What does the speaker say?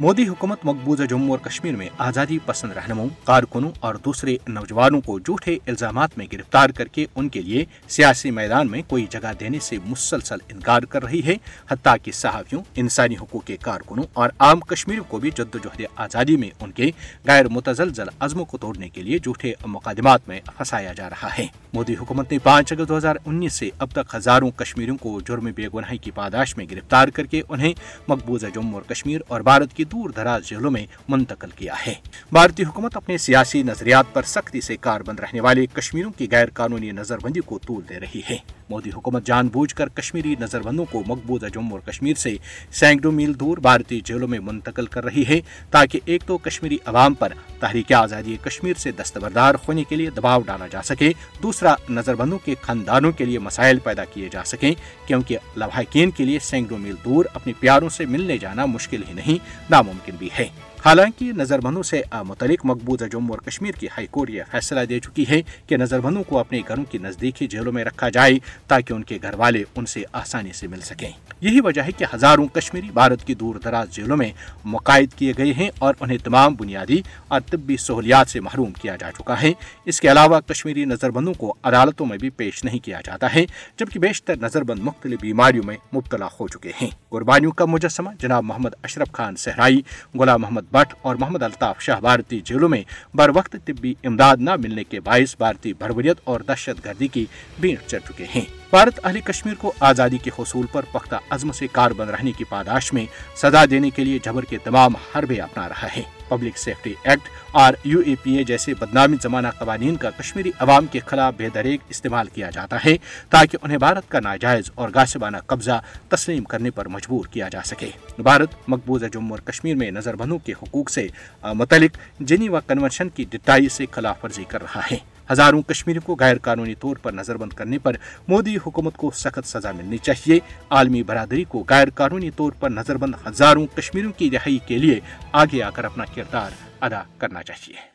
مودی حکومت مقبوضہ جموں اور کشمیر میں آزادی پسند رہنماؤں، کارکنوں اور دوسرے نوجوانوں کو جھوٹے الزامات میں گرفتار کر کے ان کے لیے سیاسی میدان میں کوئی جگہ دینے سے مسلسل انکار کر رہی ہے۔ حتیٰ کہ صحافیوں، انسانی حقوق کے کارکنوں اور عام کشمیریوں کو بھی جد و جہد آزادی میں ان کے غیر متزلزل عزم کو توڑنے کے لیے جھوٹے مقدمات میں پھنسایا جا رہا ہے۔ مودی حکومت نے پانچ اگست دو ہزار انیس سے اب تک ہزاروں کشمیریوں کو جرم بے گناہی کی پاداش میں گرفتار کر کے انہیں مقبوضہ جموں اور کشمیر اور بھارت کی دور دراز جیلوں میں منتقل کیا ہے۔ بھارتی حکومت اپنے سیاسی نظریات پر سختی سے کار بند رہنے والے کشمیروں کی غیر قانونی نظر بندی کو طول دے رہی ہے۔ مودی حکومت جان بوجھ کر کشمیری نظر بندوں کو مقبوضہ جموں اور کشمیر سے سینکڑوں میل دور بھارتی جیلوں میں منتقل کر رہی ہے تاکہ ایک تو کشمیری عوام پر تحریک آزادی کشمیر سے دستبردار ہونے کے لیے دباؤ ڈالا جا سکے، دوسرا دوسرا نظر بندوں کے خاندانوں کے لیے مسائل پیدا کیے جا سکیں، کیونکہ لبحقین کے لیے سینکڑوں میل دور اپنے پیاروں سے ملنے جانا مشکل ہی نہیں، ناممکن بھی ہے۔ حالانکہ نظر بندوں سے متعلق مقبوضہ جموں اور کشمیر کی ہائی کورٹ یہ فیصلہ دے چکی ہے کہ نظر بندوں کو اپنے گھروں کی نزدیکی جیلوں میں رکھا جائے تاکہ ان کے گھر والے ان سے آسانی سے مل سکیں۔ یہی وجہ ہے کہ ہزاروں کشمیری بھارت کی دور دراز جیلوں میں مقاعد کیے گئے ہیں اور انہیں تمام بنیادی اور طبی سہولیات سے محروم کیا جا چکا ہے۔ اس کے علاوہ کشمیری نظر بندوں کو عدالتوں میں بھی پیش نہیں کیا جاتا ہے، جبکہ بیشتر نظر بند مختلف بیماریوں میں مبتلا ہو چکے ہیں۔ قربانیوں کا مجسمہ، جناب محمد اشرف خان صحرائی، غلام محمد بٹ اور محمد الطاف شاہ بھارتی جیلوں میں بر وقت طبی امداد نہ ملنے کے باعث بھارتی بھروریت اور دہشت گردی کی بھیڑ چڑھ چکے ہیں۔ بھارت اہل کشمیر کو آزادی کے حصول پر پختہ عزم سے کاربند رہنے کی پاداش میں سزا دینے کے لیے جبر کے تمام حربے اپنا رہا ہے۔ پبلک سیفٹی ایکٹ اور یو اے پی اے جیسے بدنامی زمانہ قوانین کا کشمیری عوام کے خلاف بے دریک استعمال کیا جاتا ہے تاکہ انہیں بھارت کا ناجائز اور گاسبانہ قبضہ تسلیم کرنے پر مجبور کیا جا سکے۔ بھارت مقبوضہ جموں اور کشمیر میں نظر بندوں کے حقوق سے متعلق جنیوا کنونشن کی ڈٹائی سے خلاف ورزی کر رہا ہے۔ ہزاروں کشمیریوں کو غیر قانونی طور پر نظر بند کرنے پر مودی حکومت کو سخت سزا ملنی چاہیے۔ عالمی برادری کو غیر قانونی طور پر نظر بند ہزاروں کشمیریوں کی رہائی کے لیے آگے آ کر اپنا کردار ادا کرنا چاہیے۔